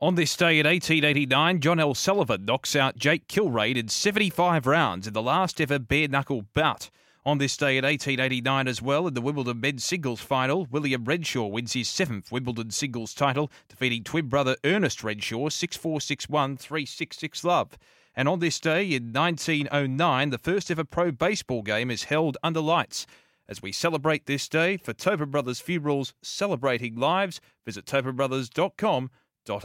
On this day in 1889, John L. Sullivan knocks out Jake Kilrain in 75 rounds in the last ever bare knuckle bout. On this day in 1889 as well, in the Wimbledon men's singles final, William Renshaw wins his seventh Wimbledon singles title, defeating twin brother Ernest Renshaw 6 4 6 1 3 6 6 love. And on this day in 1909, the first ever pro baseball game is held under lights. As we celebrate this day for Tobin Brothers Funerals Celebrating Lives, visit tobinbrothers.com au